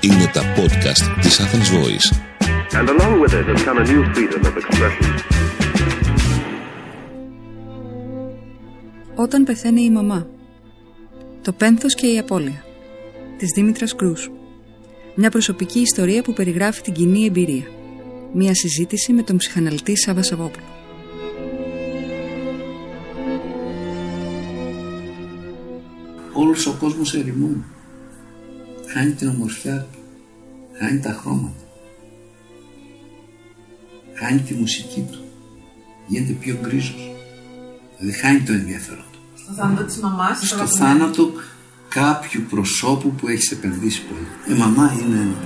Είναι τα podcast της Athens Voice. And along with it has come a new freedom of expression. Όταν πεθαίνει η μαμά Το πένθος και η απώλεια της Δήμητρας Κρούς Μια προσωπική ιστορία που περιγράφει την κοινή εμπειρία Μια συζήτηση με τον ψυχαναλυτή Σάβα Σαββόπουλο Όλος ο κόσμος ερημώνει. Χάνει την ομορφιά του. Χάνει τα χρώματα. Χάνει τη μουσική του. Γίνεται πιο γκρίζος. Δηλαδή χάνει το ενδιαφέρον του. Στο θάνατο της μαμάς. Στο θάνατο κάποιου προσώπου που έχεις επενδύσει πολύ. Η μαμά είναι ένα.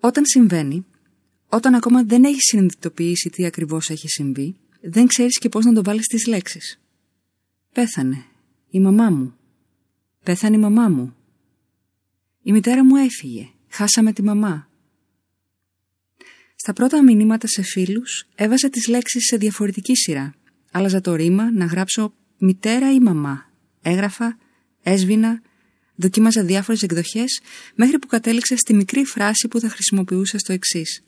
Όταν συμβαίνει, όταν ακόμα δεν έχει συνειδητοποιήσει τι ακριβώς έχει συμβεί, δεν ξέρεις και πώς να το βάλεις στις λέξεις. Πέθανε. Η μαμά μου. Πέθανε η μαμά μου. Η μητέρα μου έφυγε. Χάσαμε τη μαμά. Στα πρώτα μηνύματα σε φίλους έβαζα τις λέξεις σε διαφορετική σειρά. Άλλαζα το ρήμα να γράψω μητέρα ή μαμά. Έγραφα, έσβηνα, δοκίμαζα διάφορες εκδοχές μέχρι που κατέληξα στη μικρή φράση που θα χρησιμοποιούσα στο εξής.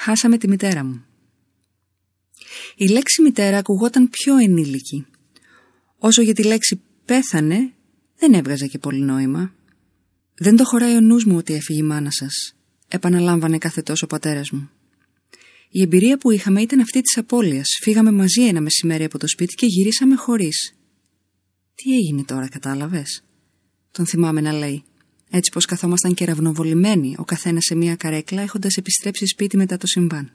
Χάσαμε τη μητέρα μου. Η λέξη μητέρα ακουγόταν πιο ενήλικη. Όσο για τη λέξη πέθανε δεν έβγαζε και πολύ νόημα. Δεν το χωράει ο νους μου ότι έφυγε η μάνα σας, επαναλάμβανε κάθε τόσο ο πατέρας μου. Η εμπειρία που είχαμε ήταν αυτή της απώλειας. Φύγαμε μαζί ένα μεσημέρι από το σπίτι και γυρίσαμε χωρίς. Τι έγινε τώρα, κατάλαβες; Τον θυμάμαι να λέει. Έτσι πως καθόμασταν κεραυνοβολημένοι, ο καθένας σε μία καρέκλα, έχοντας επιστρέψει σπίτι μετά το συμβάν.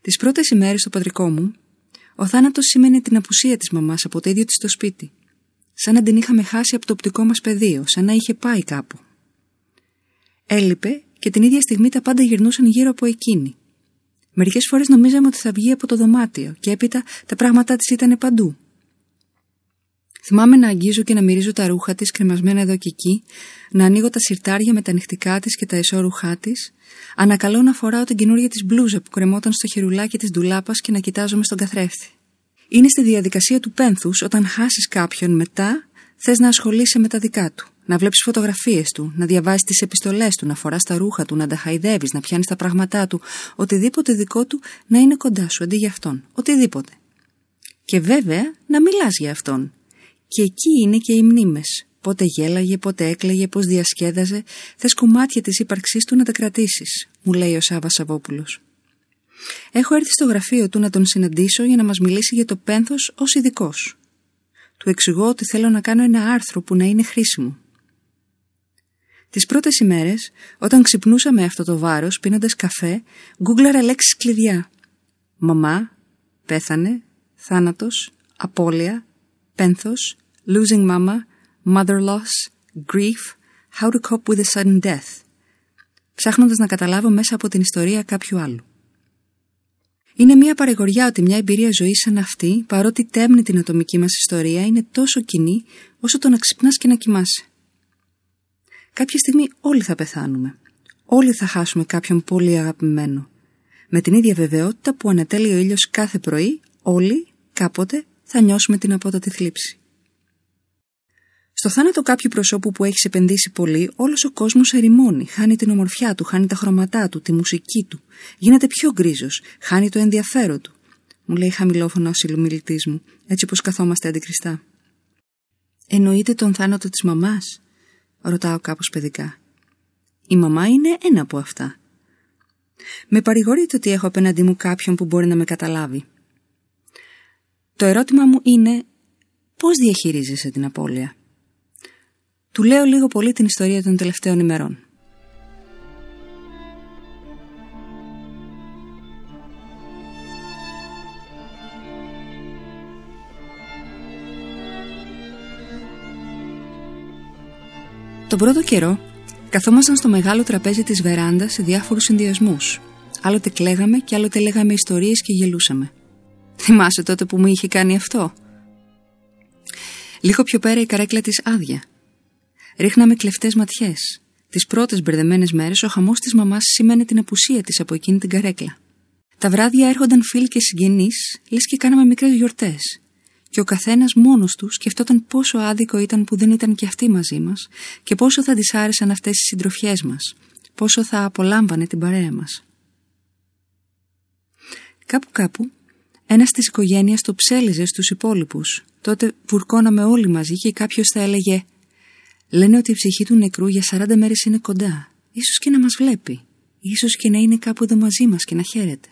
Τις πρώτες ημέρες στο πατρικό μου, ο θάνατος σήμαινε την απουσία της μαμάς από το ίδιο της το σπίτι. Σαν να την είχαμε χάσει από το οπτικό μας πεδίο, σαν να είχε πάει κάπου. Έλειπε και την ίδια στιγμή τα πάντα γυρνούσαν γύρω από εκείνη. Μερικές φορές νομίζαμε ότι θα βγει από το δωμάτιο και έπειτα τα πράγματά της ήταν παντού. Θυμάμαι να αγγίζω και να μυρίζω τα ρούχα της κρεμασμένα εδώ και εκεί, να ανοίγω τα σιρτάρια με τα νυχτικά της και τα εσώρουχά της, ανακαλώ να φοράω την καινούργια της μπλούζα που κρεμόταν στο χερουλάκι της ντουλάπας και να κοιτάζομαι στον καθρέφτη. Είναι στη διαδικασία του πένθους όταν χάσεις κάποιον μετά, θες να ασχολείσαι με τα δικά του. Να βλέπεις φωτογραφίες του, να διαβάζει τις επιστολές του, να φοράς τα ρούχα του, να τα χαϊδεύεις, να πιάνεις τα πράγματά του, οτιδήποτε δικό του να είναι κοντά σου αντί για αυτόν. Οτιδήποτε. Και βέβαια να μιλάς για αυτόν. Και εκεί είναι και οι μνήμες. Πότε γέλαγε, πότε έκλαιγε, πώς διασκέδαζε. Θες κομμάτια της ύπαρξής του να τα κρατήσεις, μου λέει ο Σάβα Σαββόπουλος. Έχω έρθει στο γραφείο του να τον συναντήσω για να μας μιλήσει για το πένθος ως ειδικός. Του εξηγώ ότι θέλω να κάνω ένα άρθρο που να είναι χρήσιμο. Τις πρώτες ημέρες, όταν ξυπνούσα με αυτό το βάρος πίνοντας καφέ, γκούγκλαρα λέξεις κλειδιά. Μαμά, πέθανε, θάνατος, απώλεια, πένθος, losing mama, mother loss, grief, how to cope with a sudden death. Ψάχνοντας να καταλάβω μέσα από την ιστορία κάποιου άλλου. Είναι μια παρηγοριά ότι μια εμπειρία ζωής σαν αυτή, παρότι τέμνει την ατομική μας ιστορία, είναι τόσο κοινή όσο το να ξυπνάς και να κοιμάσαι. Κάποια στιγμή όλοι θα πεθάνουμε. Όλοι θα χάσουμε κάποιον πολύ αγαπημένο. Με την ίδια βεβαιότητα που ανατέλει ο ήλιος κάθε πρωί, όλοι, κάποτε, θα νιώσουμε την απότατη θλίψη. Στο θάνατο κάποιου προσώπου που έχεις επενδύσει πολύ, όλος ο κόσμος ερημώνει, χάνει την ομορφιά του, χάνει τα χρώματά του, τη μουσική του, γίνεται πιο γκρίζος, χάνει το ενδιαφέρον του. Μου λέει χαμηλόφωνα ο συλλομιλητή μου, έτσι όπω καθόμαστε αντικριστά. Εννοείται τον θάνατο της μαμάς, ρωτάω κάπως παιδικά. Η μαμά είναι ένα από αυτά. Με παρηγορείτε ότι έχω απέναντί μου κάποιον που μπορεί να με καταλάβει. Το ερώτημα μου είναι πώς διαχειρίζεσαι την απώλεια; Του λέω λίγο πολύ την ιστορία των τελευταίων ημερών. Τον πρώτο καιρό καθόμασταν στο μεγάλο τραπέζι της βεράντας σε διάφορους συνδυασμούς. Άλλοτε κλαίγαμε και άλλοτε λέγαμε ιστορίες και γελούσαμε. Θυμάσαι τότε που μου είχε κάνει αυτό; Λίγο πιο πέρα η καρέκλα της άδεια. Ρίχναμε κλεφτές ματιές. Τις πρώτες μπερδεμένες μέρες ο χαμός της μαμάς σήμαινε την απουσία της από εκείνη την καρέκλα. Τα βράδια έρχονταν φίλοι και συγγενείς, λες και κάναμε μικρές γιορτές. Και ο καθένας μόνος του σκεφτόταν πόσο άδικο ήταν που δεν ήταν και αυτοί μαζί μας και πόσο θα τη άρεσαν αυτές οι συντροφιές μας, πόσο θα απολάμβανε την παρέα μας. Κάπου κάπου, ένας της οικογένειας το ψέλιζε στους υπόλοιπους. Τότε βουρκώναμε όλοι μαζί και κάποιος θα έλεγε Λένε ότι η ψυχή του νεκρού για 40 μέρες είναι κοντά. Ίσως και να μας βλέπει. Ίσως και να είναι κάπου εδώ μαζί μας και να χαίρεται.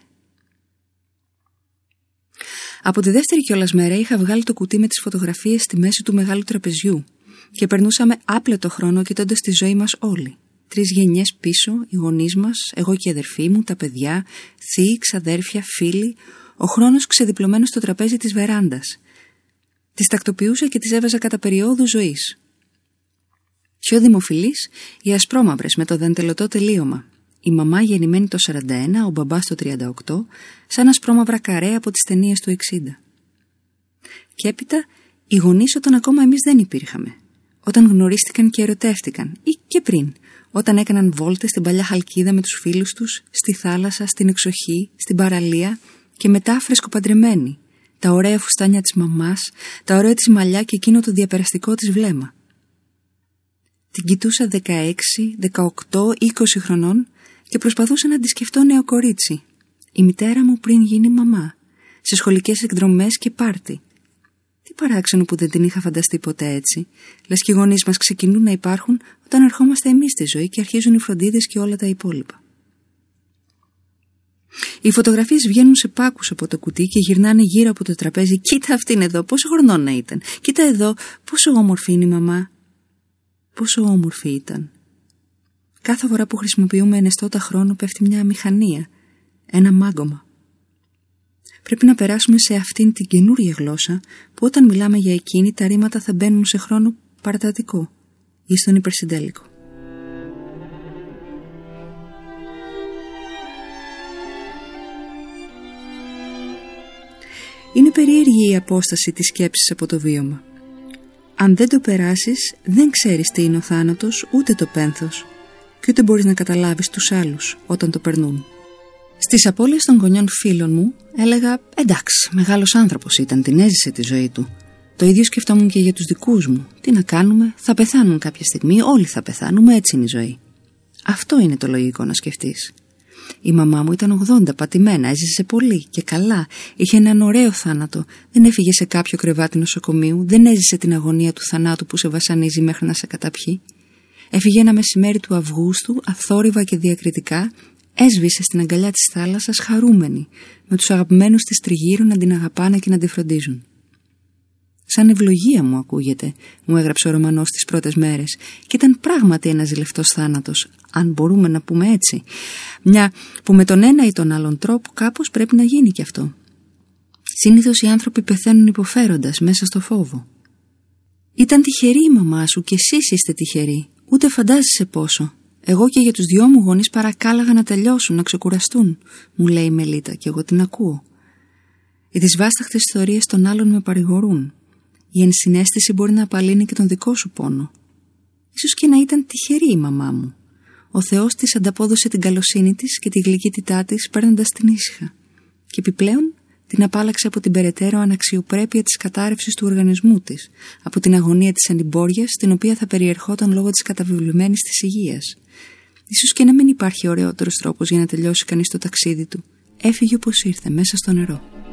Από τη δεύτερη κιόλας μέρα είχα βγάλει το κουτί με τις φωτογραφίες στη μέση του μεγάλου τραπεζιού και περνούσαμε άπλετο χρόνο κοιτώντας τη ζωή μας όλοι. Τρεις γενιές πίσω, οι γονείς μας, εγώ και η αδερφή μου, τα παιδιά, θείοι, ξαδέρφια, φίλοι, ο χρόνος ξεδιπλωμένος στο τραπέζι της βεράντας. Τις τακτοποιούσα και τις έβαζα κατά περιόδου ζωής. Πιο δημοφιλεί οι ασπρόμαυρες με το δαντελωτό τελείωμα. Η μαμά γεννημένη το 41, ο μπαμπάς το 38, σαν ασπρόμαυρα καρέ από τις ταινίες του 60. Και έπειτα οι γονείς όταν ακόμα εμείς δεν υπήρχαμε. Όταν γνωρίστηκαν και ερωτεύτηκαν, ή και πριν, όταν έκαναν βόλτες στην παλιά χαλκίδα με τους φίλους τους, στη θάλασσα, στην εξοχή, στην παραλία και μετά φρεσκοπαντρεμένοι. Τα ωραία φουστάνια της μαμάς, τα ωραία της μαλλιά και εκείνο το διαπεραστικό της βλέμμα. Την κοιτούσα 16, 18, 20 χρονών και προσπαθούσα να τη σκεφτώ νέο κορίτσι. Η μητέρα μου πριν γίνει μαμά, σε σχολικές εκδρομές και πάρτι. Τι παράξενο που δεν την είχα φανταστεί ποτέ έτσι. Λες και οι γονείς μας ξεκινούν να υπάρχουν όταν ερχόμαστε εμείς στη ζωή και αρχίζουν οι φροντίδες και όλα τα υπόλοιπα. Οι φωτογραφίες βγαίνουν σε πάκους από το κουτί και γυρνάνε γύρω από το τραπέζι. Κοίτα αυτήν εδώ, πόσο χρονών να ήταν. Κοίτα εδώ, πόσο όμορφη είναι η μαμά. Πόσο όμορφη ήταν. Κάθε φορά που χρησιμοποιούμε ενεστώτα χρόνο πέφτει μια μηχανία, ένα μάγκωμα. Πρέπει να περάσουμε σε αυτήν την καινούργια γλώσσα που όταν μιλάμε για εκείνη τα ρήματα θα μπαίνουν σε χρόνο παρατατικό ή στον υπερσυντέλικο. Είναι περίεργη η απόσταση της σκέψης από το βίωμα. Αν δεν το περάσεις, δεν ξέρεις τι είναι ο θάνατος, ούτε το πένθος και ούτε μπορείς να καταλάβεις τους άλλους όταν το περνούν. Στις απώλειες των γονιών φίλων μου έλεγα «Εντάξει, μεγάλος άνθρωπος ήταν, την έζησε τη ζωή του». Το ίδιο σκεφτόμουν και για τους δικούς μου. Τι να κάνουμε, θα πεθάνουν κάποια στιγμή, όλοι θα πεθάνουμε, έτσι είναι η ζωή. Αυτό είναι το λογικό να σκεφτείς. Η μαμά μου ήταν 80, πατημένα, έζησε πολύ και καλά. Είχε έναν ωραίο θάνατο. Δεν έφυγε σε κάποιο κρεβάτι νοσοκομείου, δεν έζησε την αγωνία του θανάτου που σε βασανίζει μέχρι να σε καταπιεί. Έφυγε ένα μεσημέρι του Αυγούστου, αθόρυβα και διακριτικά, έσβησε στην αγκαλιά της θάλασσας χαρούμενη, με τους αγαπημένους της τριγύρω να την αγαπάνε και να τη φροντίζουν. Σαν ευλογία μου ακούγεται, μου έγραψε ο Ρωμανός τις πρώτες μέρες και ήταν πράγματι ένας ζηλευτός θάνατος, αν μπορούμε να πούμε έτσι. Μια που με τον ένα ή τον άλλον τρόπο κάπως πρέπει να γίνει κι αυτό. Συνήθως οι άνθρωποι πεθαίνουν υποφέροντας μέσα στο φόβο. Ήταν τυχερή η μαμά σου και εσείς είστε τυχεροί. Ούτε φαντάζεσαι πόσο. Εγώ και για τους δυο μου γονείς παρακάλαγα να τελειώσουν, να ξεκουραστούν, μου λέει η Μελίτα και εγώ την ακούω. Οι δυσβάσταχτες ιστορίες των άλλων με παρηγορούν. Η ενσυναίσθηση μπορεί να απαλύνει και τον δικό σου πόνο. Ίσως και να ήταν τυχερή η μαμά μου. Ο Θεός της ανταπόδωσε την καλοσύνη της και τη γλυκύτητά της παίρνοντας την ήσυχα. Και επιπλέον την απάλαξε από την περαιτέρω αναξιοπρέπεια της κατάρρευσης του οργανισμού της, από την αγωνία της ανυμπόριας, την οποία θα περιερχόταν λόγω της καταβιβλημένης της υγείας. Ίσως και να μην υπάρχει ωραιότερος τρόπος για να τελειώσει κανείς το ταξίδι του. Έφυγε όπως ήρθε, μέσα στο νερό.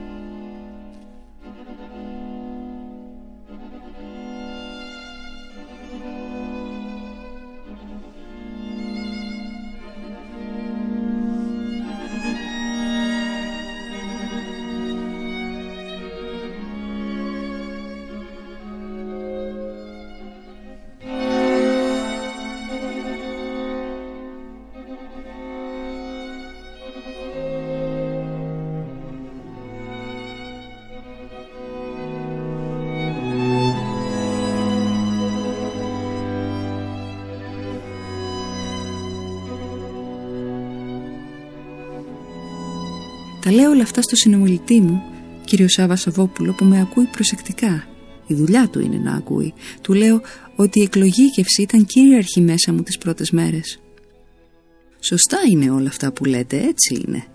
Τα λέω όλα αυτά στο συνομιλητή μου, κύριο Σάβα Σαββόπουλο, που με ακούει προσεκτικά. Η δουλειά του είναι να ακούει. Του λέω: ότι η εκλογήκευση ήταν κυρίαρχη μέσα μου τις πρώτες μέρες. Σωστά είναι όλα αυτά που λέτε, έτσι είναι.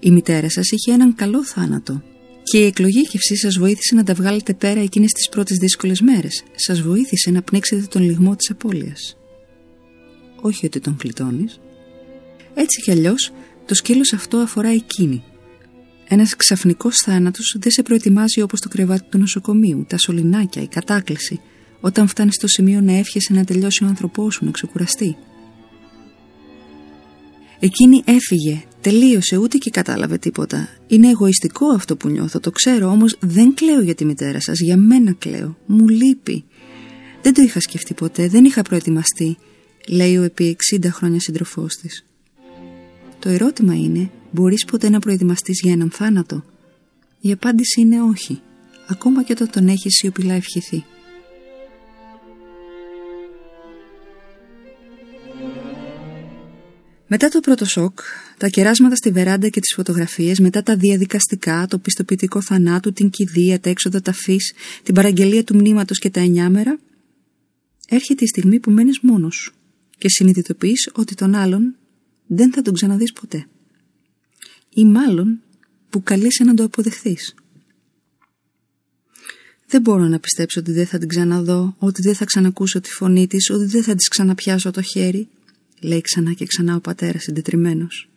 Η μητέρα σας είχε έναν καλό θάνατο και η εκλογήκευση σας βοήθησε να τα βγάλετε πέρα εκείνες τις πρώτες δύσκολες μέρες. Σας βοήθησε να πνίξετε τον λιγμό της απώλειας. Όχι ότι τον κλειτώνεις. Έτσι κι αλλιώς το σκέλος αυτό αφορά εκείνη. Ένας ξαφνικός θάνατος δεν σε προετοιμάζει όπως το κρεβάτι του νοσοκομείου, τα σωληνάκια, η κατάκληση, όταν φτάνεις στο σημείο να εύχεσαι να τελειώσει ο άνθρωπός σου, να ξεκουραστεί. Εκείνη έφυγε, τελείωσε, ούτε και κατάλαβε τίποτα. Είναι εγωιστικό αυτό που νιώθω, το ξέρω, όμως δεν κλαίω για τη μητέρα σας, για μένα κλαίω. Μου λείπει. Δεν το είχα σκεφτεί ποτέ, δεν είχα προετοιμαστεί, λέει ο επί 60 χρόνια σύντροφός της. Το ερώτημα είναι, μπορείς ποτέ να προετοιμαστείς για έναν θάνατο; Η απάντηση είναι όχι, ακόμα και όταν τον έχεις σιωπηλά ευχηθεί. Μετά το πρώτο σοκ, τα κεράσματα στη βεράντα και τις φωτογραφίες, μετά τα διαδικαστικά, το πιστοποιητικό θανάτου, την κηδεία, τα έξοδα ταφής, την παραγγελία του μνήματος και τα εννιάμερα, έρχεται η στιγμή που μένεις μόνος και συνειδητοποιείς ότι τον άλλον δεν θα τον ξαναδείς ποτέ. Ή μάλλον που καλείσαι να το αποδεχθείς. Δεν μπορώ να πιστέψω ότι δεν θα την ξαναδώ, ότι δεν θα ξανακούσω τη φωνή της, ότι δεν θα της ξαναπιάσω το χέρι, λέει ξανά και ξανά ο πατέρας συντετριμένος.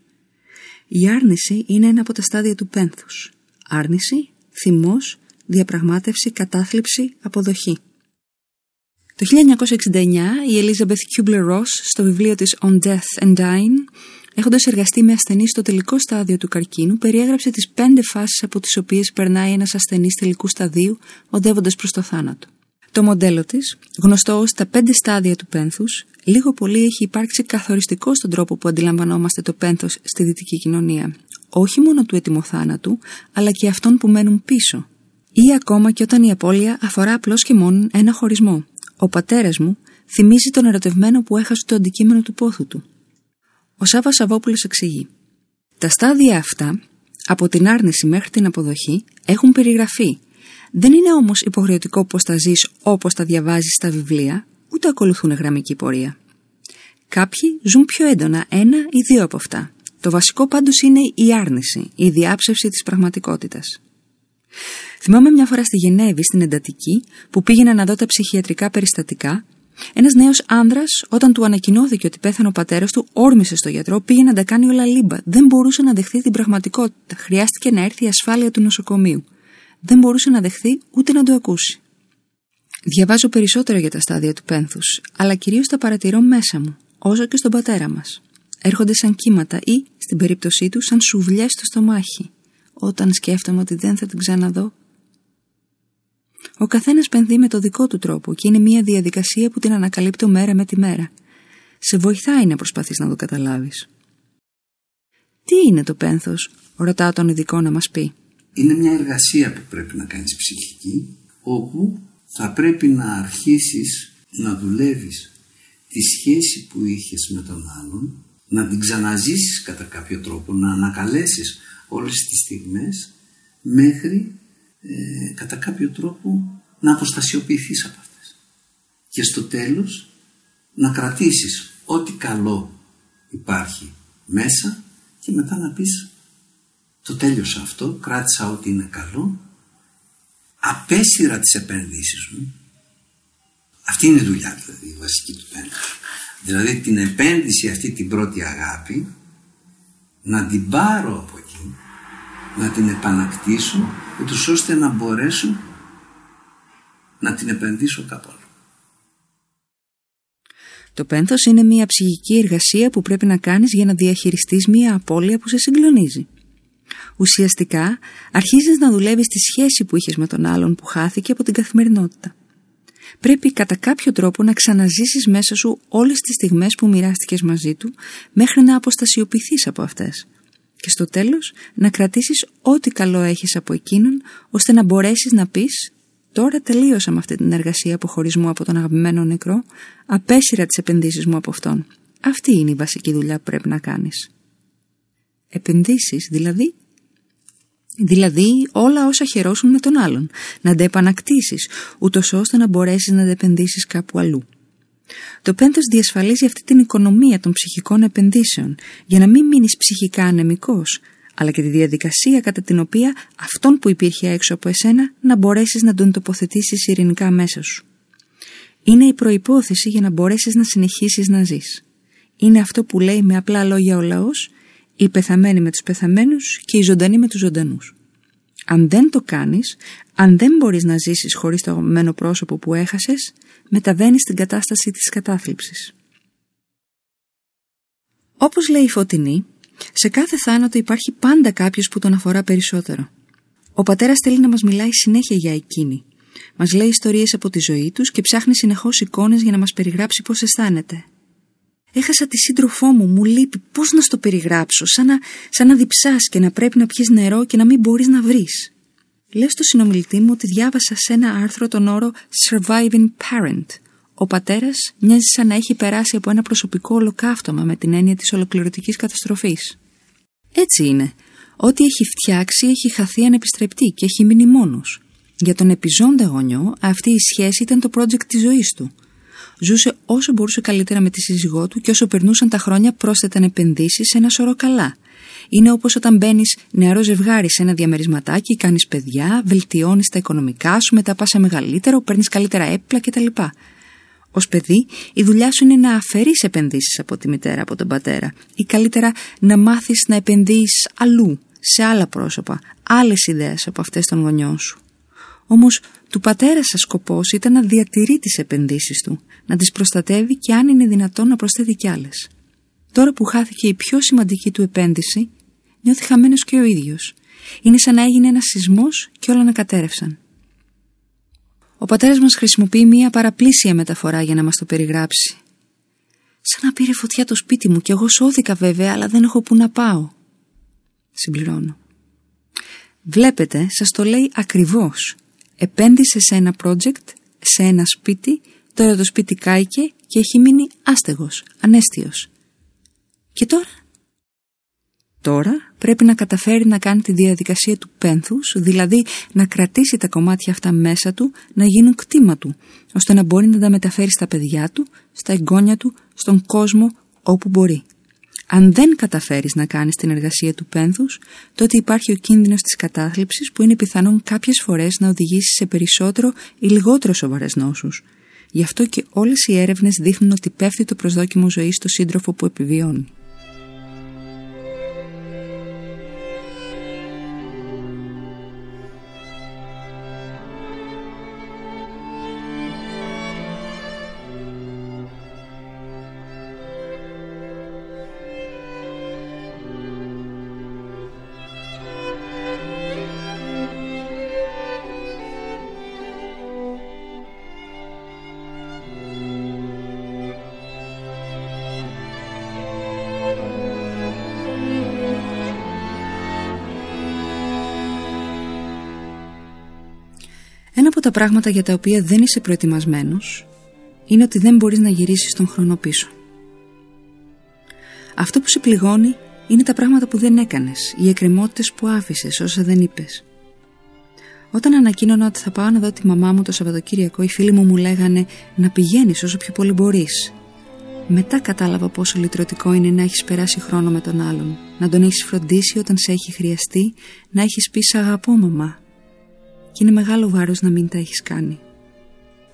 Η άρνηση είναι ένα από τα στάδια του πένθους. Άρνηση, θυμός, διαπραγμάτευση, κατάθλιψη, αποδοχή. Το 1969 η Elizabeth Kubler-Ross στο βιβλίο της On Death and Dying έχοντας εργαστεί με ασθενή στο τελικό στάδιο του καρκίνου περιέγραψε τις πέντε φάσεις από τις οποίες περνάει ένας ασθενής τελικού σταδίου οδεύοντας προς το θάνατο. Το μοντέλο της, γνωστό ως τα πέντε στάδια του πένθους, λίγο πολύ έχει υπάρξει καθοριστικό στον τρόπο που αντιλαμβανόμαστε το πένθος στη δυτική κοινωνία. Όχι μόνο του έτοιμου θάνατου, αλλά και αυτών που μένουν πίσω. Ή ακόμα και όταν η απώλεια αφορά απλώς και μόνο ένα χωρισμό. Ο πατέρας μου θυμίζει τον ερωτευμένο που έχασε το αντικείμενο του πόθου του. Ο Σάβα Σαββόπουλος εξηγεί. Τα στάδια αυτά, από την άρνηση μέχρι την αποδοχή, έχουν περιγραφεί δεν είναι όμως υποχρεωτικό πως θα ζεις όπως τα διαβάζεις στα βιβλία, ούτε ακολουθούν γραμμική πορεία. Κάποιοι ζουν πιο έντονα ένα ή δύο από αυτά. Το βασικό πάντως είναι η άρνηση, η διάψευση της πραγματικότητας. Θυμάμαι μια φορά στη Γενέβη, στην εντατική, που πήγαινα να δω τα ψυχιατρικά περιστατικά. Ένας νέος άνδρας, όταν του ανακοινώθηκε ότι πέθανε ο πατέρας του, όρμησε στο γιατρό, πήγε να τα κάνει όλα λίμπα. Δεν μπορούσε να δεχθεί την πραγματικότητα. Χρειάστηκε να έρθει η ασφάλεια του νοσοκομείου δεν μπορούσε να δεχθεί ούτε να το ακούσει. Διαβάζω περισσότερο για τα στάδια του πένθους, αλλά κυρίως τα παρατηρώ μέσα μου, όσο και στον πατέρα μας. Έρχονται σαν κύματα ή, στην περίπτωσή του, σαν σουβλιές στο στομάχι, όταν σκέφτομαι ότι δεν θα την ξαναδώ. Ο καθένας πενθεί με το δικό του τρόπο και είναι μια διαδικασία που την ανακαλύπτω μέρα με τη μέρα. Σε βοηθάει να προσπαθείς να το καταλάβεις. Τι είναι το πένθος, ρωτά τον ειδικό να μας πει είναι μια εργασία που πρέπει να κάνεις ψυχική όπου θα πρέπει να αρχίσεις να δουλεύεις τη σχέση που είχες με τον άλλον να την ξαναζήσεις κατά κάποιο τρόπο να ανακαλέσεις όλες τις στιγμές μέχρι ε, κατά κάποιο τρόπο να αποστασιοποιηθείς από αυτές και στο τέλος να κρατήσεις ό,τι καλό υπάρχει μέσα και μετά να πεις το τέλειωσα αυτό, κράτησα ό,τι είναι καλό, απέσυρα τις επενδύσεις μου. Αυτή είναι η δουλειά δηλαδή, η βασική του πέντε. Δηλαδή την επένδυση αυτή την πρώτη αγάπη, να την πάρω από εκεί, να την επανακτήσω, ούτως ώστε να μπορέσω να την επενδύσω κάπου άλλο. Το πένθος είναι μια ψυχική εργασία που πρέπει να κάνεις για να διαχειριστείς μια απώλεια που σε συγκλονίζει. Ουσιαστικά αρχίζεις να δουλεύεις τη σχέση που είχες με τον άλλον που χάθηκε από την καθημερινότητα. Πρέπει κατά κάποιο τρόπο να ξαναζήσεις μέσα σου όλες τις στιγμές που μοιράστηκες μαζί του μέχρι να αποστασιοποιηθείς από αυτές. Και στο τέλος να κρατήσεις ό,τι καλό έχεις από εκείνον ώστε να μπορέσεις να πεις «Τώρα τελείωσα με αυτή την εργασία αποχωρισμού από τον αγαπημένο νεκρό, απέσυρα τις επενδύσεις μου από αυτόν». Αυτή είναι η βασική δουλειά που πρέπει να κάνεις. Επενδύσεις δηλαδή; Δηλαδή όλα όσα χαιρόσουν με τον άλλον, να τα επανακτήσεις, ούτως ώστε να μπορέσεις να τα επενδύσεις κάπου αλλού. Το πένθος διασφαλίζει αυτή την οικονομία των ψυχικών επενδύσεων, για να μην μείνεις ψυχικά ανεμικός, αλλά και τη διαδικασία κατά την οποία αυτόν που υπήρχε έξω από εσένα να μπορέσεις να τον τοποθετήσεις ειρηνικά μέσα σου. Είναι η προϋπόθεση για να μπορέσεις να συνεχίσεις να ζεις. Είναι αυτό που λέει με απλά λόγια ο λαός οι πεθαμένοι με τους πεθαμένους και οι ζωντανοί με τους ζωντανούς. Αν δεν το κάνεις, αν δεν μπορείς να ζήσεις χωρίς το αγαπημένο πρόσωπο που έχασες, μεταβαίνεις στην κατάσταση της κατάθλιψης. Όπως λέει η Φωτεινή, σε κάθε θάνατο υπάρχει πάντα κάποιος που τον αφορά περισσότερο. Ο πατέρας θέλει να μας μιλάει συνέχεια για εκείνη. Μας λέει ιστορίες από τη ζωή τους και ψάχνει συνεχώς εικόνες για να μας περιγράψει πώς αισθάνεται. Έχασα τη σύντροφό μου, μου λείπει. Πώς να στο περιγράψω, σαν να, σαν να διψάς και να πρέπει να πιεις νερό και να μην μπορείς να βρεις. Λέω στο συνομιλητή μου ότι διάβασα σε ένα άρθρο τον όρο Surviving Parent. Ο πατέρας μοιάζει σαν να έχει περάσει από ένα προσωπικό ολοκαύτωμα με την έννοια της ολοκληρωτικής καταστροφής. Έτσι είναι. Ό,τι έχει φτιάξει έχει χαθεί ανεπιστρεπτή και έχει μείνει μόνος. Για τον επιζώντα γονιό, αυτή η σχέση ήταν το project της ζωής του. Ζούσε όσο μπορούσε καλύτερα με τη σύζυγό του και όσο περνούσαν τα χρόνια πρόσθεταν επενδύσεις σε ένα σωρό καλά. Είναι όπως όταν μπαίνεις νεαρό ζευγάρι σε ένα διαμερισματάκι, κάνεις παιδιά, βελτιώνεις τα οικονομικά σου, μετά πας σε μεγαλύτερο, παίρνεις καλύτερα έπιπλα κτλ. Ω παιδί, η δουλειά σου είναι να αφαιρείς επενδύσεις από τη μητέρα, από τον πατέρα, ή καλύτερα να μάθεις να επενδύεις αλλού, σε άλλα πρόσωπα, άλλες ιδέες από αυτές των γονιών σου. Όμως, του πατέρα σας σκοπός ήταν να διατηρεί τις επενδύσεις του, να τις προστατεύει και αν είναι δυνατόν να προσθέτει κι άλλες. Τώρα που χάθηκε η πιο σημαντική του επένδυση, νιώθει χαμένος και ο ίδιος. Είναι σαν να έγινε ένας σεισμός και όλα να κατέρευσαν. Ο πατέρας μας χρησιμοποιεί μία παραπλήσια μεταφορά για να μας το περιγράψει. Σαν να πήρε φωτιά το σπίτι μου και εγώ σώθηκα βέβαια, αλλά δεν έχω που να πάω. Συμπληρώνω. Βλέπετε, σας το λέει ακριβώς. Επένδυσε σε ένα project, σε ένα σπίτι Τώρα το σπίτι κάηκε και έχει μείνει άστεγος, ανέστιος. Και τώρα; Τώρα πρέπει να καταφέρει να κάνει τη διαδικασία του πένθους, δηλαδή να κρατήσει τα κομμάτια αυτά μέσα του, να γίνουν κτήμα του, ώστε να μπορεί να τα μεταφέρει στα παιδιά του, στα εγγόνια του, στον κόσμο όπου μπορεί. Αν δεν καταφέρεις να κάνεις την εργασία του πένθους, τότε υπάρχει ο κίνδυνος της κατάθλιψης που είναι πιθανόν κάποιες φορές να οδηγήσει σε περισσότερο ή λιγότερο σοβαρές νόσους. Γι' αυτό και όλες οι έρευνες δείχνουν ότι πέφτει το προσδόκιμο ζωής στο σύντροφο που επιβιώνει. Πράγματα για τα οποία δεν είσαι προετοιμασμένος είναι ότι δεν μπορείς να γυρίσεις τον χρόνο πίσω. Αυτό που σε πληγώνει είναι τα πράγματα που δεν έκανες, οι εκκρεμότητες που άφησες, όσα δεν είπες. Όταν ανακοίνωνα ότι θα πάω να δω τη μαμά μου το Σαββατοκύριακο, οι φίλοι μου μου λέγανε να πηγαίνεις όσο πιο πολύ μπορείς. Μετά κατάλαβα πόσο λυτρωτικό είναι να έχεις περάσει χρόνο με τον άλλον, να τον έχεις φροντίσει όταν σε έχει χρειαστεί, να έχεις πει «Σ' αγαπώ μαμά», και είναι μεγάλο βάρος να μην τα έχεις κάνει.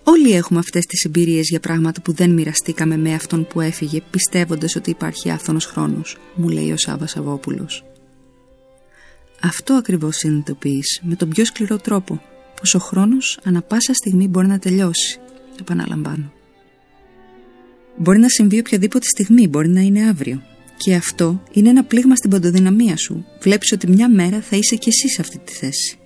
Όλοι έχουμε αυτές τις εμπειρίες για πράγματα που δεν μοιραστήκαμε με αυτόν που έφυγε πιστεύοντας ότι υπάρχει άφθονος χρόνος, μου λέει ο Σάββας Σαββόπουλος. Αυτό ακριβώς συνειδητοποιείς με τον πιο σκληρό τρόπο, πως ο χρόνος ανα πάσα στιγμή μπορεί να τελειώσει, επαναλαμβάνω. Μπορεί να συμβεί οποιαδήποτε στιγμή, μπορεί να είναι αύριο. Και αυτό είναι ένα πλήγμα στην παντοδυναμία σου. Βλέπεις ότι μια μέρα θα είσαι κι εσύ σε αυτή τη θέση.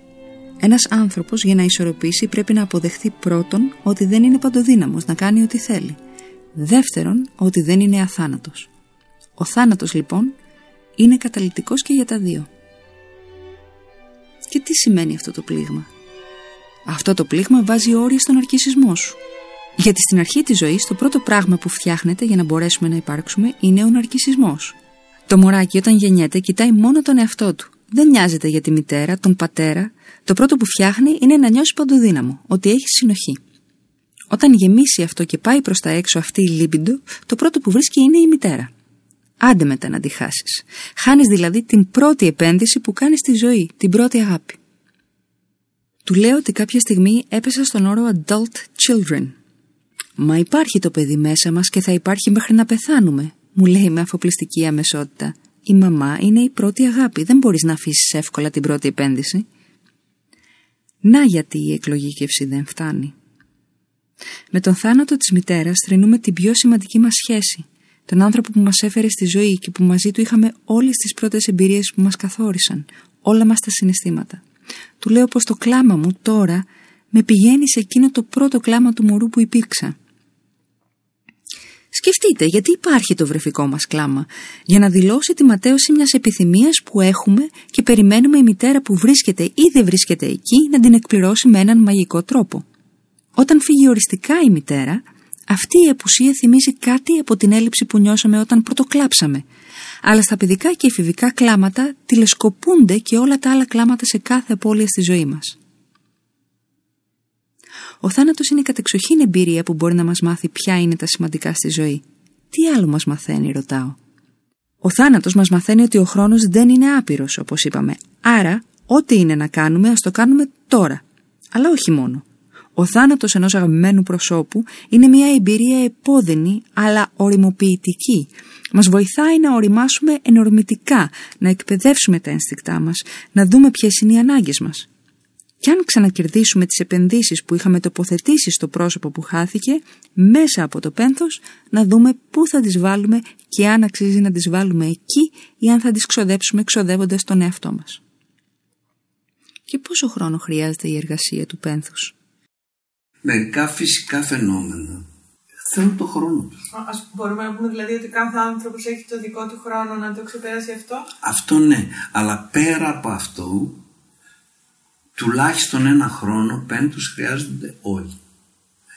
Ένας άνθρωπος για να ισορροπήσει πρέπει να αποδεχθεί πρώτον ότι δεν είναι παντοδύναμος να κάνει ό,τι θέλει. Δεύτερον, ότι δεν είναι αθάνατος. Ο θάνατος λοιπόν είναι καταλητικός και για τα δύο. Και τι σημαίνει αυτό το πλήγμα; Αυτό το πλήγμα βάζει όρια στον αρκισισμό σου. Γιατί στην αρχή της ζωής το πρώτο πράγμα που φτιάχνεται για να μπορέσουμε να υπάρξουμε είναι ο ναρκισισμός. Το μωράκι όταν γεννιέται κοιτάει μόνο τον εαυτό του δεν νοιάζεται για τη μητέρα, τον πατέρα. Το πρώτο που φτιάχνει είναι να νιώσει παντοδύναμο, ότι έχει συνοχή. Όταν γεμίσει αυτό και πάει προς τα έξω αυτή η λίμπιντο, το πρώτο που βρίσκει είναι η μητέρα. Άντε μετά να τη χάσεις. Χάνεις δηλαδή την πρώτη επένδυση που κάνεις στη ζωή, την πρώτη αγάπη. Του λέω ότι κάποια στιγμή έπεσα στον όρο adult children. Μα υπάρχει το παιδί μέσα μας και θα υπάρχει μέχρι να πεθάνουμε, μου λέει με αφοπλιστική αμεσότητα. Η μαμά είναι η πρώτη αγάπη, δεν μπορείς να αφήσεις εύκολα την πρώτη επένδυση. Να γιατί η εκλογήκευση δεν φτάνει. Με τον θάνατο της μητέρας θρυνούμε την πιο σημαντική μας σχέση, τον άνθρωπο που μας έφερε στη ζωή και που μαζί του είχαμε όλες τις πρώτες εμπειρίες που μας καθόρισαν, όλα μας τα συναισθήματα. Του λέω πως το κλάμα μου τώρα με πηγαίνει σε εκείνο το πρώτο κλάμα του μωρού που υπήρξα. Σκεφτείτε γιατί υπάρχει το βρεφικό μας κλάμα για να δηλώσει τη ματέωση μιας επιθυμίας που έχουμε και περιμένουμε η μητέρα που βρίσκεται ή δεν βρίσκεται εκεί να την εκπληρώσει με έναν μαγικό τρόπο. Όταν φύγει οριστικά η μητέρα, αυτή η απουσία θυμίζει κάτι από την έλλειψη που νιώσαμε όταν πρωτοκλάψαμε. Αλλά στα παιδικά και εφηβικά κλάματα τηλεσκοπούνται και όλα τα άλλα κλάματα σε κάθε απώλεια στη ζωή μας. Ο θάνατος είναι η κατεξοχήν εμπειρία που μπορεί να μας μάθει ποια είναι τα σημαντικά στη ζωή. Τι άλλο μας μαθαίνει, ρωτάω. Ο θάνατος μας μαθαίνει ότι ο χρόνος δεν είναι άπειρος, όπως είπαμε. Άρα, ό,τι είναι να κάνουμε, ας το κάνουμε τώρα. Αλλά όχι μόνο. Ο θάνατος ενός αγαπημένου προσώπου είναι μια εμπειρία επώδυνη, αλλά οριμοποιητική. Μας βοηθάει να οριμάσουμε ενορμητικά, να εκπαιδεύσουμε τα ένστικτά μας, να δούμε ποιες είναι οι ανάγκες μας. Και αν ξανακερδίσουμε τις επενδύσεις που είχαμε τοποθετήσει στο πρόσωπο που χάθηκε, μέσα από το πένθος να δούμε πού θα τις βάλουμε και αν αξίζει να τις βάλουμε εκεί ή αν θα τις ξοδέψουμε εξοδεύοντας τον εαυτό μας. Και πόσο χρόνο χρειάζεται η εργασία του πένθους; Μερικά φυσικά φαινόμενα θέλουν το χρόνο του. Ας μπορούμε να πούμε δηλαδή ότι κάθε άνθρωπος έχει το δικό του χρόνο να το ξεπεράσει αυτό; Αυτό ναι, αλλά πέρα από αυτό τουλάχιστον ένα χρόνο πέμπτους χρειάζονται όλοι.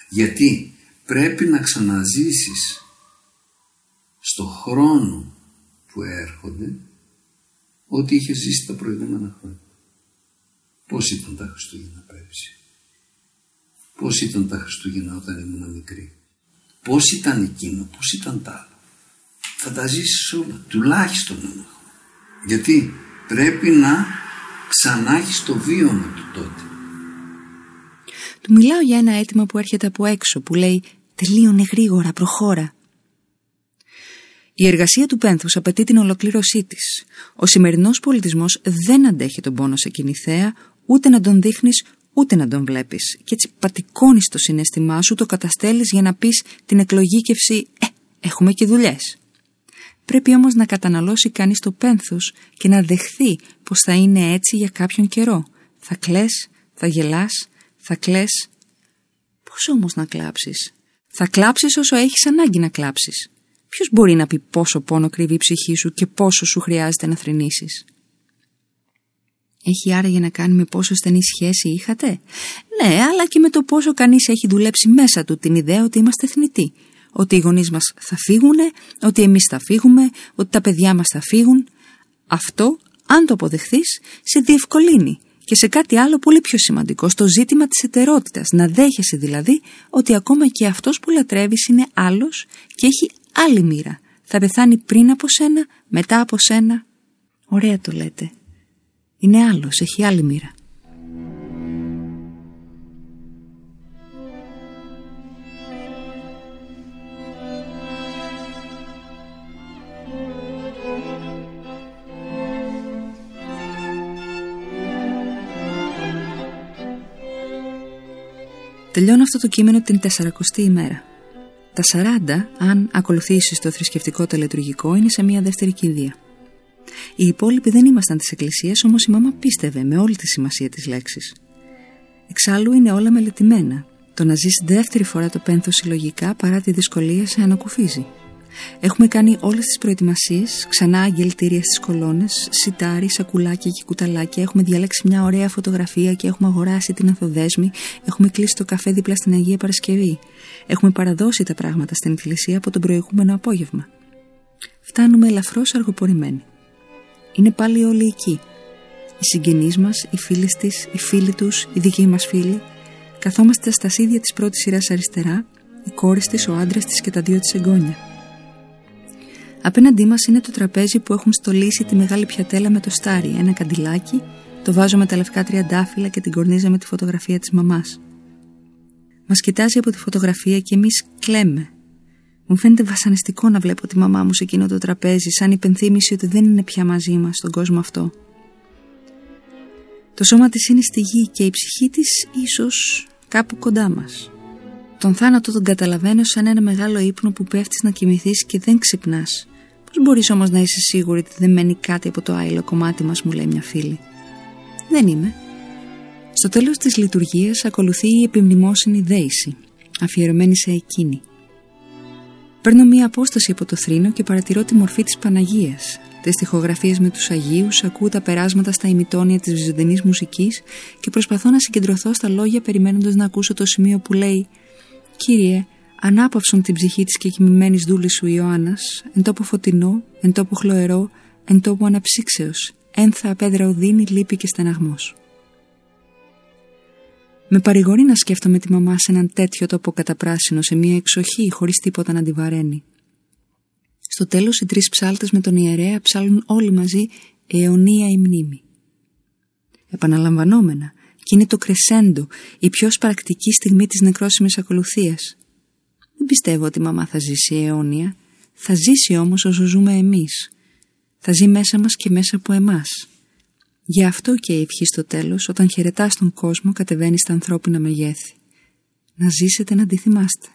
Γιατί πρέπει να ξαναζήσεις στο χρόνο που έρχονται ό,τι είχε ζήσει τα προηγούμενα χρόνια. Πώς ήταν τα Χριστούγεννα πέρυσι; Πώς ήταν τα Χριστούγεννα όταν ήμουν μικρή; Πώς ήταν εκείνο, πώς ήταν τα άλλα. Θα τα ζήσεις όλα, τουλάχιστον ένα χρόνο. Γιατί πρέπει να ξανά έχει το βίωμα του τότε. Του μιλάω για ένα αίτημα που έρχεται από έξω που λέει «Τελείωνε γρήγορα, προχώρα». Η εργασία του πένθους απαιτεί την ολοκλήρωσή της. Ο σημερινός πολιτισμός δεν αντέχει τον πόνο σε κινηθέα, ούτε να τον δείχνεις, ούτε να τον βλέπεις. Και έτσι πατικώνεις το συνέστημά σου, το καταστέλεις για να πεις την εκλογήκευση «Ε, έχουμε και δουλειές». Πρέπει όμως να καταναλώσει κανείς το πένθος και να δεχθεί πως θα είναι έτσι για κάποιον καιρό. Θα κλαις, θα γελάς, θα κλαις. Πώς όμως να κλάψεις; Θα κλάψεις όσο έχεις ανάγκη να κλάψεις. Ποιος μπορεί να πει πόσο πόνο κρύβει η ψυχή σου και πόσο σου χρειάζεται να θρυνήσεις; Έχει άραγε να κάνει με πόσο στενή σχέση είχατε; Ναι, αλλά και με το πόσο κανείς έχει δουλέψει μέσα του την ιδέα ότι είμαστε θνητοί ότι οι γονείς μας θα φύγουν, ότι εμείς θα φύγουμε, ότι τα παιδιά μας θα φύγουν. Αυτό, αν το αποδεχθείς, σε διευκολύνει και σε κάτι άλλο πολύ πιο σημαντικό, στο ζήτημα της ετερότητας. Να δέχεσαι δηλαδή ότι ακόμα και αυτός που λατρεύεις είναι άλλος και έχει άλλη μοίρα. Θα πεθάνει πριν από σένα, μετά από σένα. Ωραία το λέτε. Είναι άλλος, έχει άλλη μοίρα. Τελειώνω αυτό το κείμενο την 40η ημέρα. Τα 40, αν ακολουθήσεις το θρησκευτικό τελετουργικό, είναι σε μια δεύτερη κηδεία. Οι υπόλοιποι δεν ήμασταν της Εκκλησίας, όμως η μάμα πίστευε με όλη τη σημασία της λέξης. Εξάλλου είναι όλα μελετημένα. Το να ζήσει δεύτερη φορά το πένθος συλλογικά παρά τη δυσκολία σε ανακουφίζει. Έχουμε κάνει όλες τις προετοιμασίες, ξανά αγγελτήρια στις κολόνες, σιτάρι, σακουλάκια και κουταλάκια. Έχουμε διαλέξει μια ωραία φωτογραφία και έχουμε αγοράσει την ανθοδέσμη. Έχουμε κλείσει το καφέ δίπλα στην Αγία Παρασκευή. Έχουμε παραδώσει τα πράγματα στην εκκλησία από τον προηγούμενο απόγευμα. Φτάνουμε ελαφρώς αργοπορημένοι. Είναι πάλι όλοι εκεί. οι συγγενείς μας, οι φίλες της, οι φίλοι τους, οι δικοί μας φίλοι. Καθόμαστε στα σίδια της πρώτης σειράς αριστερά, οι κόρες της, ο άντρας της και τα δύο της εγγόνια. Απέναντί μας είναι το τραπέζι που έχουν στολίσει τη μεγάλη πιατέλα με το στάρι, ένα καντιλάκι, το βάζω με τα λευκά τριαντάφυλλα και την κορνίζα με τη φωτογραφία της μαμάς. Μας κοιτάζει από τη φωτογραφία και εμείς κλαίμε. Μου φαίνεται βασανιστικό να βλέπω τη μαμά μου σε εκείνο το τραπέζι, σαν υπενθύμηση ότι δεν είναι πια μαζί μας στον κόσμο αυτό. Το σώμα της είναι στη γη και η ψυχή της ίσως κάπου κοντά μας. Τον θάνατο τον καταλαβαίνω σαν ένα μεγάλο ύπνο που πέφτεις να κοιμηθείς και δεν ξυπνάς. Πώς μπορείς όμως να είσαι σίγουρη ότι δεν μένει κάτι από το άειλο κομμάτι μας, μου λέει μια φίλη; Δεν είμαι. Στο τέλος της λειτουργίας ακολουθεί η επιμνημόσυνη δέηση, αφιερωμένη σε εκείνη. Παίρνω μία απόσταση από το θρήνο και παρατηρώ τη μορφή της Παναγίας, τις τοιχογραφίες με τους Αγίους, ακούω τα περάσματα στα ημιτόνια της βυζαντινής μουσικής και προσπαθώ να συγκεντρωθώ στα λόγια περιμένοντας να ακούσω το σημείο που λέει «Κύριε, ανάπαυσον την ψυχή της και κοιμημένης δούλης σου Ιωάννας, εν τόπο φωτεινό, εν τόπο χλωερό, εν τόπο αναψύξεως, ένθα απέδρα οδύνη, λύπη και στεναγμός». Με παρηγορεί να σκέφτομαι τη μαμά σε έναν τέτοιο τόπο καταπράσινο, σε μια εξοχή, χωρίς τίποτα να τη βαραίνει. Στο τέλος οι τρεις ψάλτες με τον ιερέα ψάλουν όλοι μαζί αιωνία η μνήμη. Επαναλαμβανόμενα, και είναι το κρεσέντο, η πιο σπαρακτική στιγμή της νεκρόσιμης ακολουθίας. Δεν πιστεύω ότι η μαμά θα ζήσει αιώνια, θα ζήσει όμως όσο ζούμε εμείς. Θα ζει μέσα μας και μέσα από εμάς. Γι' αυτό και η ευχή στο τέλος, όταν χαιρετάς τον κόσμο, κατεβαίνει στα ανθρώπινα μεγέθη. Να ζήσετε να τη θυμάστε.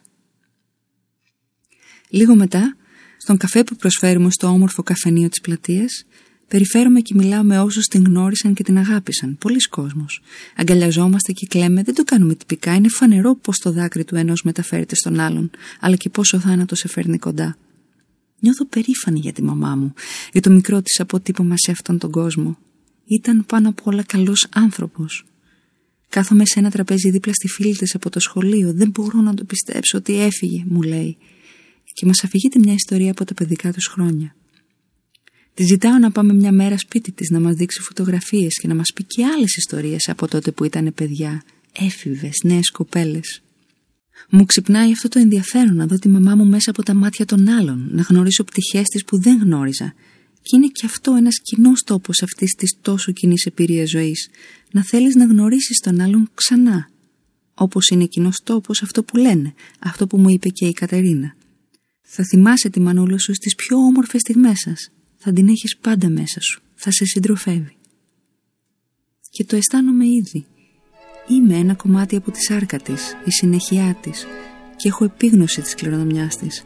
Λίγο μετά, στον καφέ που προσφέρουμε στο όμορφο καφενείο της πλατείας, περιφέρομαι και μιλάω με όσους την γνώρισαν και την αγάπησαν. Πολλοί κόσμος. Αγκαλιαζόμαστε και κλαίμε, δεν το κάνουμε τυπικά. Είναι φανερό πως το δάκρυ του ενός μεταφέρεται στον άλλον, αλλά και πόσο θάνατος σε φέρνει κοντά. Νιώθω περήφανη για τη μαμά μου, για το μικρό της αποτύπωμα σε αυτόν τον κόσμο. Ήταν πάνω απ' όλα καλός άνθρωπος. Κάθομαι σε ένα τραπέζι δίπλα στη φίλη της από το σχολείο. Δεν μπορώ να το πιστέψω ότι έφυγε, μου λέει και μας αφηγείται μια ιστορία από τα παιδικά τους χρόνια. Τη ζητάω να πάμε μια μέρα σπίτι της να μας δείξει φωτογραφίες και να μας πει και άλλες ιστορίες από τότε που ήταν παιδιά, έφηβες, νέες κοπέλες. Μου ξυπνάει αυτό το ενδιαφέρον να δω τη μαμά μου μέσα από τα μάτια των άλλων, να γνωρίσω πτυχές της που δεν γνώριζα. Και είναι και αυτό ένας κοινός τόπος αυτής της τόσο κοινής εμπειρίας ζωής, να θέλεις να γνωρίσεις τον άλλον ξανά. Όπως είναι κοινός τόπος αυτό που λένε, αυτό που μου είπε και η Κατερίνα. Θα θυμάσαι τη μανούλα σου στις πιο όμορφες στιγμές σας. Θα την έχεις πάντα μέσα σου. Θα σε συντροφεύει. Και το αισθάνομαι ήδη. Είμαι ένα κομμάτι από τη σάρκα της, η συνεχειά της και έχω επίγνωση της κληρονομιάς της.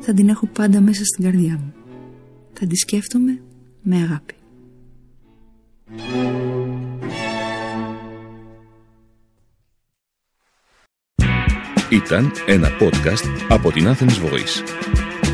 Θα την έχω πάντα μέσα στην καρδιά μου. Θα τη σκέφτομαι με αγάπη. Ήταν ένα podcast από την Athens Voice.